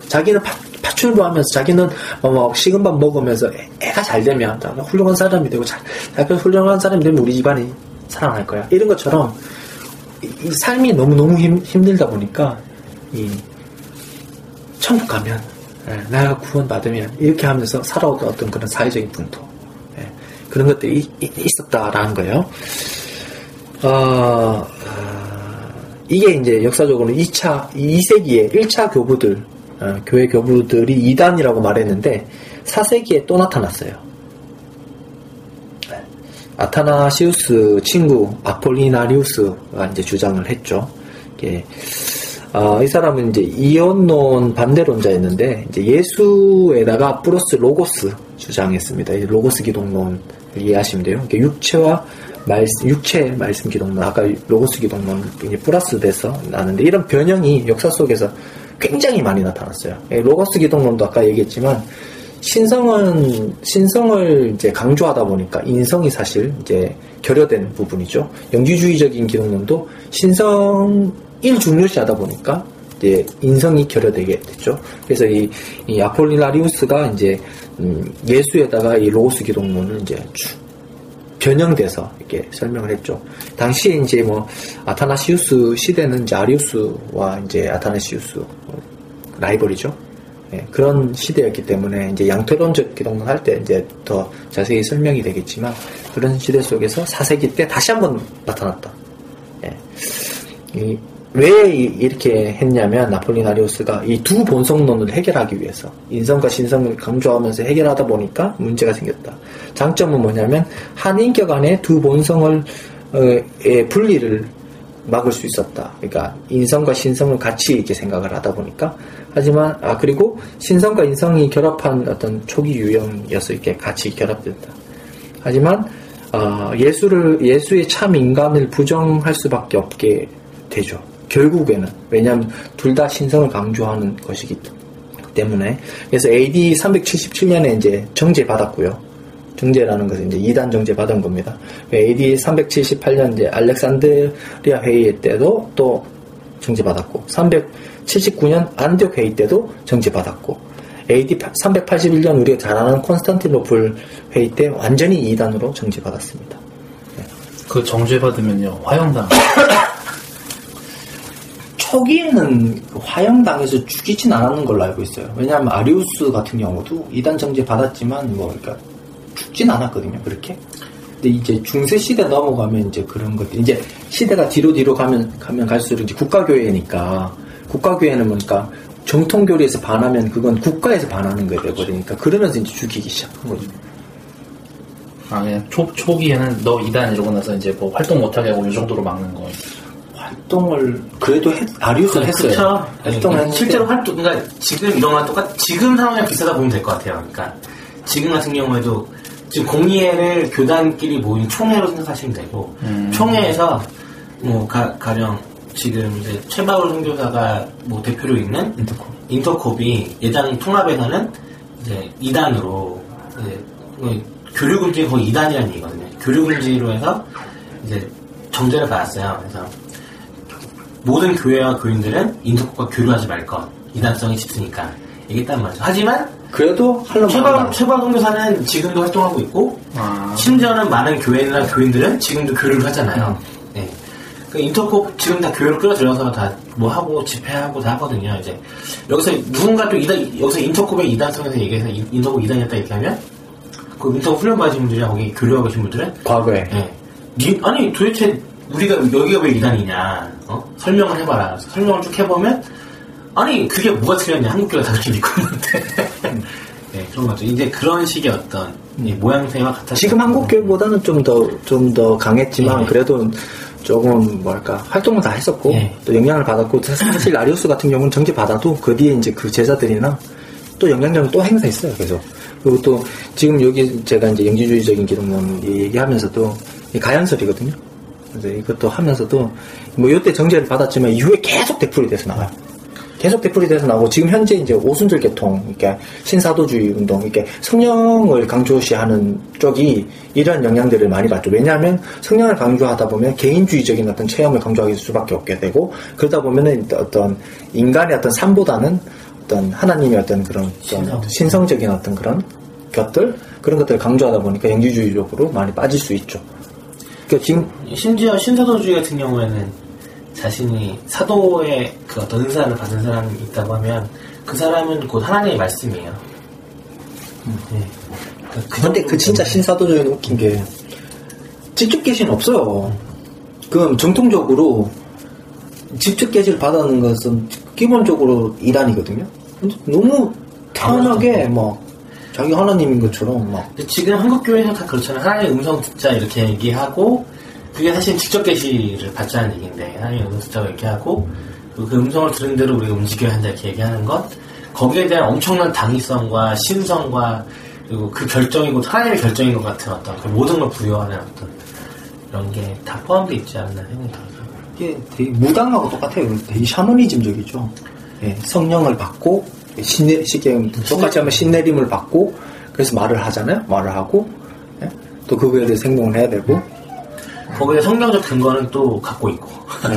자기는 파, 파출부 하면서 자기는 어, 뭐 식은 밥 먹으면서 애, 가잘 되면 나 훌륭한 사람이 되고 잘, 훌륭한 사람이 되면 우리 집안이 살아날 거야. 이런 것처럼 이, 이 삶이 너무너무 힘, 힘들다 보니까 이 천국 가면 예, 내가 구원받으면 이렇게 하면서 살아오던 어떤 그런 사회적인 예, 그런 것들이 있었다라는 거예요. 어, 아, 이게 이제 역사적으로 2차, 2세기에 1차 교부들, 어, 교회 교부들이 이단이라고 말했는데 4세기에 또 나타났어요. 네. 아타나시우스 친구 아폴리나리우스가 이제 주장을 했죠. 이게 어, 이 사람은 이제 이원론 반대론자였는데 이제 예수에다가 플러스 로고스 주장했습니다. 이 로고스 기독론을 이해하시면 돼요. 이게 육체와 말씀, 육체 말씀 기독론, 아까 로고스 기독론 이제 플러스 돼서 나는데 이런 변형이 역사 속에서 굉장히 많이 나타났어요. 예, 로고스 기독론도 아까 얘기했지만 신성은 신성을 이제 강조하다 보니까 인성이 사실 이제 결여된 부분이죠. 영지주의적인 기독론도 신성 일 중요시하다 보니까 이제 인성이 결여되게 됐죠. 그래서 이, 이 아폴리나리우스가 이제 음, 예수에다가 이 로고스 기독론을 이제 쭉 변형돼서 이렇게 설명을 했죠. 당시에 이제 뭐 아타나시우스 시대는 이제 아리우스와 이제 아타나시우스 어, 라이벌이죠. 예, 그런 시대였기 때문에 이제 양토론적 기독론 할 때 이제 더 자세히 설명이 되겠지만 그런 시대 속에서 4세기 때 다시 한번 나타났다. 예. 이, 왜 이- 이렇게 했냐면 나폴리나리우스가 이 두 본성론을 해결하기 위해서 인성과 신성을 강조하면서 해결하다 보니까 문제가 생겼다. 장점은 뭐냐면 한 인격 안에 두 본성을 어, 의 분리를 막을 수 있었다. 그러니까 인성과 신성을 같이 이렇게 생각을 하다 보니까 하지만 아 그리고 신성과 인성이 결합한 어떤 초기 유형이어서 이렇게 같이 결합된다. 하지만 어, 예수를 예수의 참 인간을 부정할 수밖에 없게 되죠. 결국에는 왜냐하면 둘 다 신성을 강조하는 것이기 때문에 그래서 AD 377년에 이제 정제 받았고요. 정제라는 것은 이제 이단 정제 받은 겁니다. AD 378년 이제 알렉산드리아 회의 때도 또 정제 받았고 379년 안디옥 회의 때도 정제 받았고 AD 381년 우리가 잘 아는 콘스탄티노플 회의 때 완전히 이단으로 정제 받았습니다. 그 정죄받으면요 화형당 초기에는 화형당해서 죽이진 않았는 걸로 알고 있어요. 왜냐하면 아리우스 같은 경우도 이단 정제 받았지만 뭐 그러니까 죽진 않았거든요. 그렇게. 근데 이제 중세 시대 넘어가면 이제 그런 것들 이제 시대가 뒤로 뒤로 가면 가면 갈수록 이제 국가교회니까 국가교회는 뭐니까 정통교리에서 반하면 그건 국가에서 반하는 거에 돼버리니까 그러면서 이제 죽이기 시작한 거죠. 아 그냥 초, 초기에는 너 이단 이러고 나서 이제 뭐 활동 못하게 하고 이 정도로 막는 거예요 활동을 그래도 했, 아리우스는 했어요. 활동을 했는데 실제로 활동, 그러니까 지금 이런 거랑 똑같, 지금 상황이랑 비슷하다 보면 될 것 같아요. 그러니까 지금 같은 경우에도 지금 공의회를 교단끼리 모인 총회로 생각하시면 되고 음. 총회에서 뭐 가, 가령 지금 이제 최바울 선교사가 뭐 대표로 있는 인터콤. 인터콥이 예당 통합에서는 이제 2단으로 이제 뭐 교류 금지 거의 2단이라는 얘기거든요. 교류 금지로 해서 이제 정제를 받았어요. 그래서 모든 교회와 교인들은 인터코가 교류하지 말 것. 이단성이 짙으니까. 얘기했단 말이죠. 하지만 그래도 하려면 최박. 최박 선교사는 지금도 활동하고 있고 아. 심지어는 많은 교회나 교인들은 지금도 교류를 하잖아요. 네. 그 인터코 지금 다 교회로 끌어들여서 다 뭐 하고 집회하고 다 하거든요. 이제 여기서 누군가 또 이단 여기서 인터코의 이단성에서 얘기해서 인- 인터코 이단이었다 이렇게 하면 그 인터코 훈련 받으신 분들이랑 거기 교류하고 계신 분들은 과거에 예. 니- 아니 도대체 우리가 여기가 왜 이단이냐 어? 설명을 해봐라. 설명을 쭉 해보면 아니 그게 뭐가 틀렸냐? 한국교가 다 그렇게 믿고 있는데. 네, 그런 거죠. 이제 그런 식의 어떤 이 모양새와 같아 지금 한국 교회보다는 좀 더 좀 더 강했지만 예. 그래도 조금 뭐랄까 활동을 다 했었고 예. 또 영향을 받았고 사실 라리우스 같은 경우는 정지 받아도 그 뒤에 이제 그 제자들이나 또 영향력을 또 행사했어요 계속. 그리고 또 지금 여기 제가 이제 영지주의적인 기독론 얘기하면서도 이 가연설이거든요 그래서 이것도 하면서도 뭐 이때 정제를 받았지만 이후에 계속 되풀이 돼서 나와요. 계속 되풀이 돼서 나오고 지금 현재 이제 오순절 계통, 그러니까 신사도주의 운동, 이렇게 성령을 강조시하는 쪽이 이런 영향들을 많이 받죠. 왜냐하면 성령을 강조하다 보면 개인주의적인 어떤 체험을 강조하기 수밖에 없게 되고 그러다 보면은 어떤 인간의 어떤 삶보다는 어떤 하나님의 어떤 그런 어떤 신성. 신성적인 어떤 그런 것들 그런 것들을 강조하다 보니까 영지주의적으로 많이 빠질 수 있죠. 그러니까 지금 심지어 신사도주의 같은 경우에는 자신이 사도의 그 어떤 은사를 받은 사람이 있다고 하면 그 사람은 곧 하나님의 말씀이에요. 네. 그러니까 그 근데 그 진짜 신사도적인 웃긴 게 직접 계시는 없어요. 그럼 정통적으로 직접 계시를 받아는 것은 기본적으로 이란이거든요. 근데 너무 태연하게 막 자기 하나님인 것처럼 막 근데 지금 한국 교회에서 다 그렇잖아요. 하나님의 음성 듣자 이렇게 얘기하고 그게 사실 직접 계시를 받자는 얘기인데 하나님의 음성 듣자고 얘기하고 그 음성을 들은 대로 우리가 움직여야 한다 이렇게 얘기하는 것 거기에 대한 엄청난 당위성과 신성과 그리고 그 결정이고 하나님의 결정인 것 같은 어떤 그 모든 걸 부여하는 어떤 이런 게 다 포함되어 있지 않나 생각이. 이게 되게 무당하고 똑같아요. 되게 샤머니즘적이죠. 예, 성령을 받고 신내 쉽게 똑같이 하면 신내림을 받고 그래서 말을 하잖아요. 말을 하고 예? 또 그거에 대해서 행동을 해야 되고 거기에 성경적 근거는 또 갖고 있고 네.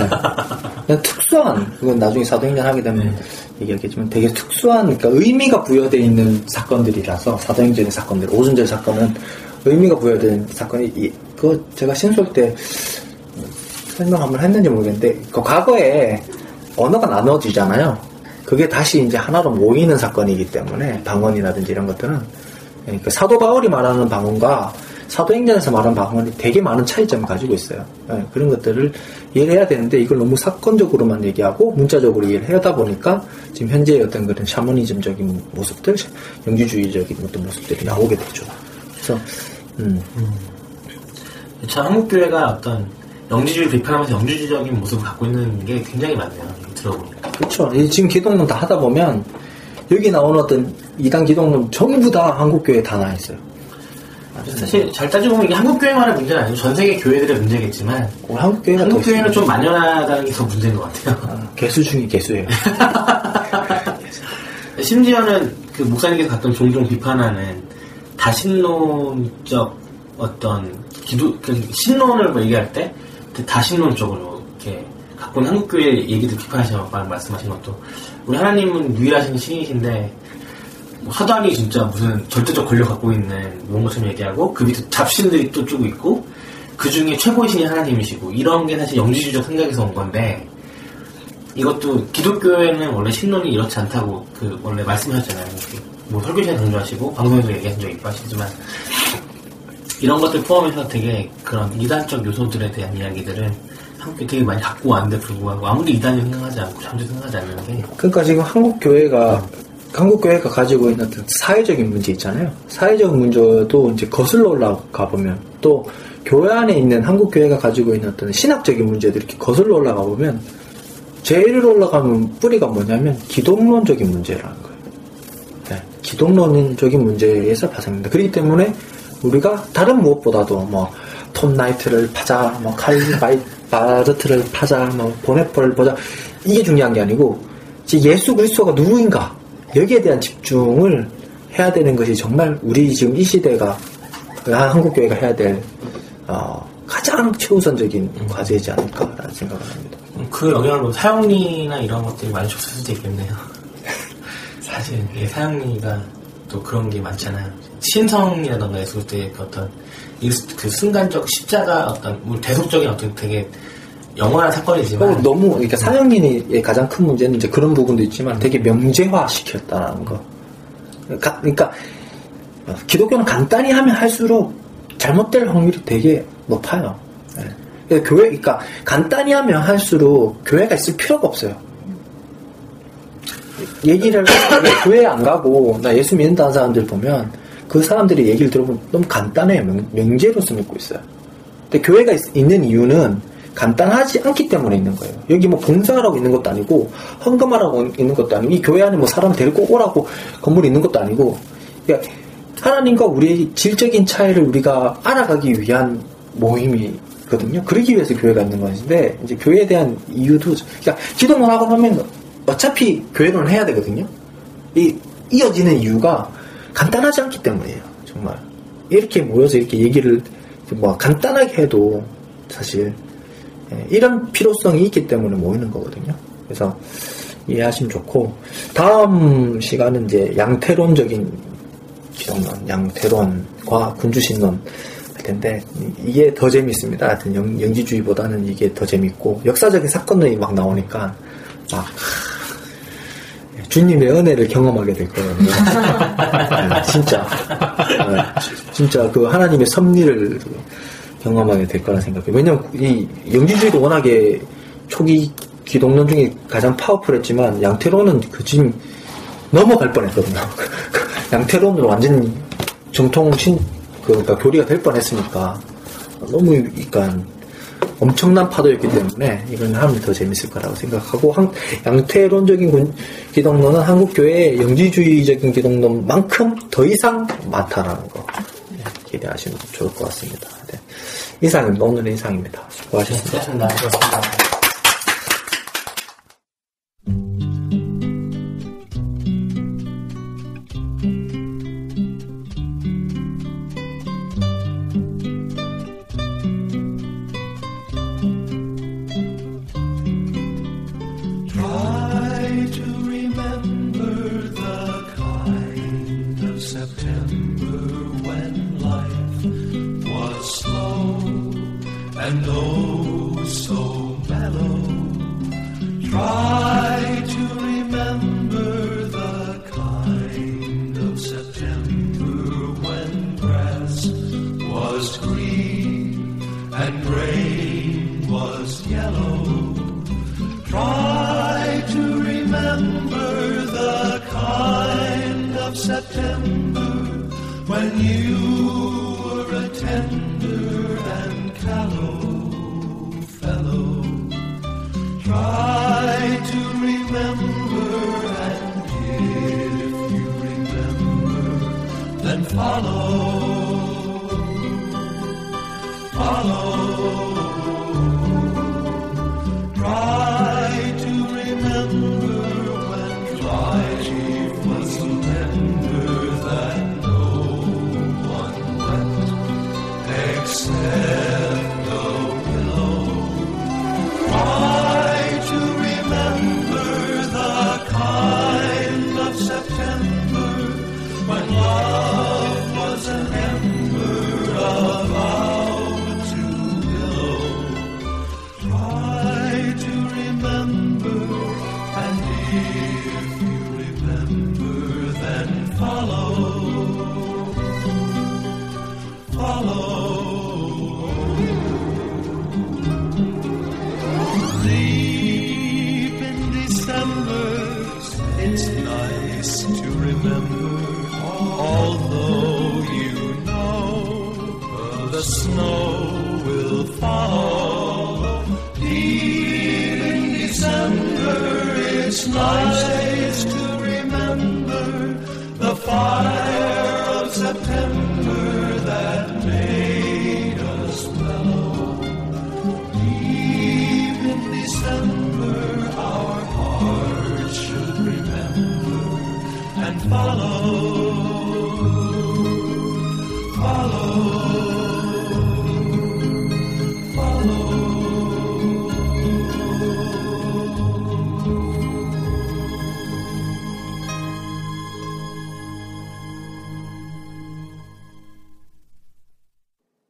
그냥 특수한 그건 나중에 사도행전 하게 되면 얘기하겠지만 되게 특수한 그러니까 의미가 부여되어 있는 사건들이라서 사도행전의 사건들 오순절 사건은 의미가 부여된 사건이 이- 그거 제가 신설 때 설명 한번 했는지 모르겠는데 그 과거에 언어가 나눠지잖아요. 그게 다시 이제 하나로 모이는 사건이기 때문에 방언이라든지 이런 것들은 예, 그 사도 바울이 말하는 방언과 사도행전에서 말하는 방언이 되게 많은 차이점을 가지고 있어요. 예, 그런 것들을 이해를 해야 되는데 이걸 너무 사건적으로만 얘기하고 문자적으로 이해를 하다 보니까 지금 현재의 어떤 그런 샤머니즘적인 모습들, 영지주의적인 어떤 모습들이 나오게 되죠. 그래서 음, 참 한국 교회가 어떤 영지주의 비판하면서 영지주의적인 모습을 갖고 있는 게 굉장히 많네요. 들어보니까. 그렇죠. 이 지금 기독론 다 하다 보면 여기 나오는 어떤 이단 기독론 전부 다 한국 교회에 다 나와 있어요. 사실 잘 따지고 보면 이게 한국 교회만의 문제는 아니고 전 세계 교회들의 문제겠지만 한국 교회가 한국 더 교회는 좀 만연하다는 게 더 문제인 것 같아요. 아, 개수 중에 개수예요. 심지어는 그 목사님께서 가끔 종종 비판하는 다신론적 어떤 기도 그 신론을 뭐 얘기할 때그 다신론적으로 이렇게 갖고 있는 한국 교회 얘기들 비판하시는 거 말씀하신 것도 우리 하나님은 유일하신 신이신데 뭐 사단이 진짜 무슨 절대적 권력 갖고 있는 것처럼 얘기하고 그 밑에 잡신들이 또쭉 있고 그 중에 최고의 신이 하나님이시고 이런 게 사실 영지주의적 생각에서 온 건데 이것도 기독교에는 원래 신론이 이렇지 않다고 그 원래 말씀하셨잖아요. 그뭐 설교 시간에 강조하시고 방송에서 얘기하신 적 있고 하시지만 이런 것들 포함해서 되게 그런 이단적 요소들에 대한 이야기들은 한국에 되게 많이 갖고 왔는데 불구하고 아무리 이단이 생각하지 않고 잠재 생각하지 않는 게 그러니까 지금 한국 교회가 한국 교회가 가지고 있는 어떤 사회적인 문제 있잖아요. 사회적 문제도 이제 거슬러 올라가 보면 또 교회 안에 있는 한국 교회가 가지고 있는 어떤 신학적인 문제들이 이렇게 거슬러 올라가 보면 제일 올라가면 뿌리가 뭐냐면 기독론적인 문제라는 거예요. 네, 기독론적인 문제에서 파생된다. 그렇기 때문에 우리가 다른 무엇보다도 뭐 톰 라이트를 파자, 뭐 칼 바이 바르트를 파자, 뭐 본회퍼를 보자 이게 중요한 게 아니고 이제 예수 그리스도가 누구인가 여기에 대한 집중을 해야 되는 것이 정말 우리 지금 이 시대가 한국 교회가 해야 될 어, 가장 최우선적인 과제이지 않을까라는 생각을 합니다. 그 영향으로 사형리나 이런 것들이 많이 줬을 수도 있겠네요. 사실 이 사형리가 또 그런 게 많잖아요. 신성이라던가 했을 때그 어떤 이- 그 순간적 십자가 어떤 뭐 대속적인 어떤 되게 영원한 사건이지만 어, 너무 그러니까 사형린의 가장 큰 문제는 이제 그런 부분도 있지만 되게 명제화 시켰다라는 거. 가- 그러니까 어, 기독교는 간단히 하면 할수록 잘못될 확률이 되게 높아요. 예. 그러니까 교회, 그러니까 간단히 하면 할수록 교회가 있을 필요가 없어요. 얘기를 왜 교회 안 가고 나 예수 믿는다는 사람들 보면 그 사람들이 얘기를 들어보면 너무 간단해요. 명, 명제로서 믿고 있어요. 근데 교회가 있, 는 이유는 간단하지 않기 때문에 있는 거예요. 여기 뭐 봉사하라고 있는 것도 아니고 헌금하라고 있는 것도 아니고 이 교회 안에 뭐 사람 데리고 오라고 건물이 있는 것도 아니고 그러니까 하나님과 우리의 질적인 차이를 우리가 알아가기 위한 모임이거든요. 그러기 위해서 교회가 있는 것인데 이제 교회에 대한 이유도 그러니까 기도만 하고 나면 어차피 교회론을 해야 되거든요. 이 이어지는 이유가 간단하지 않기 때문이에요. 정말 이렇게 모여서 이렇게 얘기를 뭐 간단하게 해도 사실 예, 이런 필요성이 있기 때문에 모이는 거거든요. 그래서 이해하시면 좋고 다음 시간은 이제 양태론적인 기독론, 양태론과 군주신론 할 텐데 이- 이게 더 재밌습니다. 하여튼 영, 영지주의보다는 이게 더 재밌고 역사적인 사건들이 막 나오니까 막 하, 주님의 은혜를 경험하게 될 거거든요. 네, 진짜 네, 진짜 그 하나님의 섭리를 경험하게 될 거라 생각해요. 왜냐면 이 영지주의도 워낙에 초기 기독론 중에 가장 파워풀했지만 양태론은 그 지금 넘어갈 뻔했거든요. 양태론으로 완전 정통 신, 그, 그러니까 교리가 될 뻔했으니까 너무 그러니까 엄청난 파도였기 때문에 이건 하면 더 재밌을 거라고 생각하고 한- 양태론적인 군- 기독론은 한국 교회의 영지주의적인 기독론만큼 더 이상 많다라는 거 네, 기대하시면 좋을 것 같습니다. 네. 이상입니다. 오늘의 이상입니다. 수고하셨습니다. 수고하셨습니다.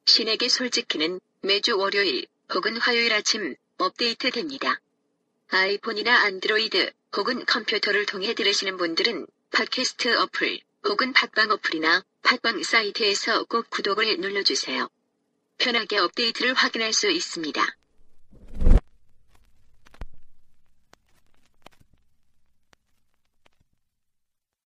신에게 솔직히는 매주 월요일 혹은 화요일 아침 업데이트 됩니다. 아이폰이나 안드로이드 혹은 컴퓨터를 통해 들으시는 분들은 팟캐스트 어플 혹은 팟빵 어플이나 팟빵 사이트에서 꼭 구독을 눌러주세요. 편하게 업데이트를 확인할 수 있습니다.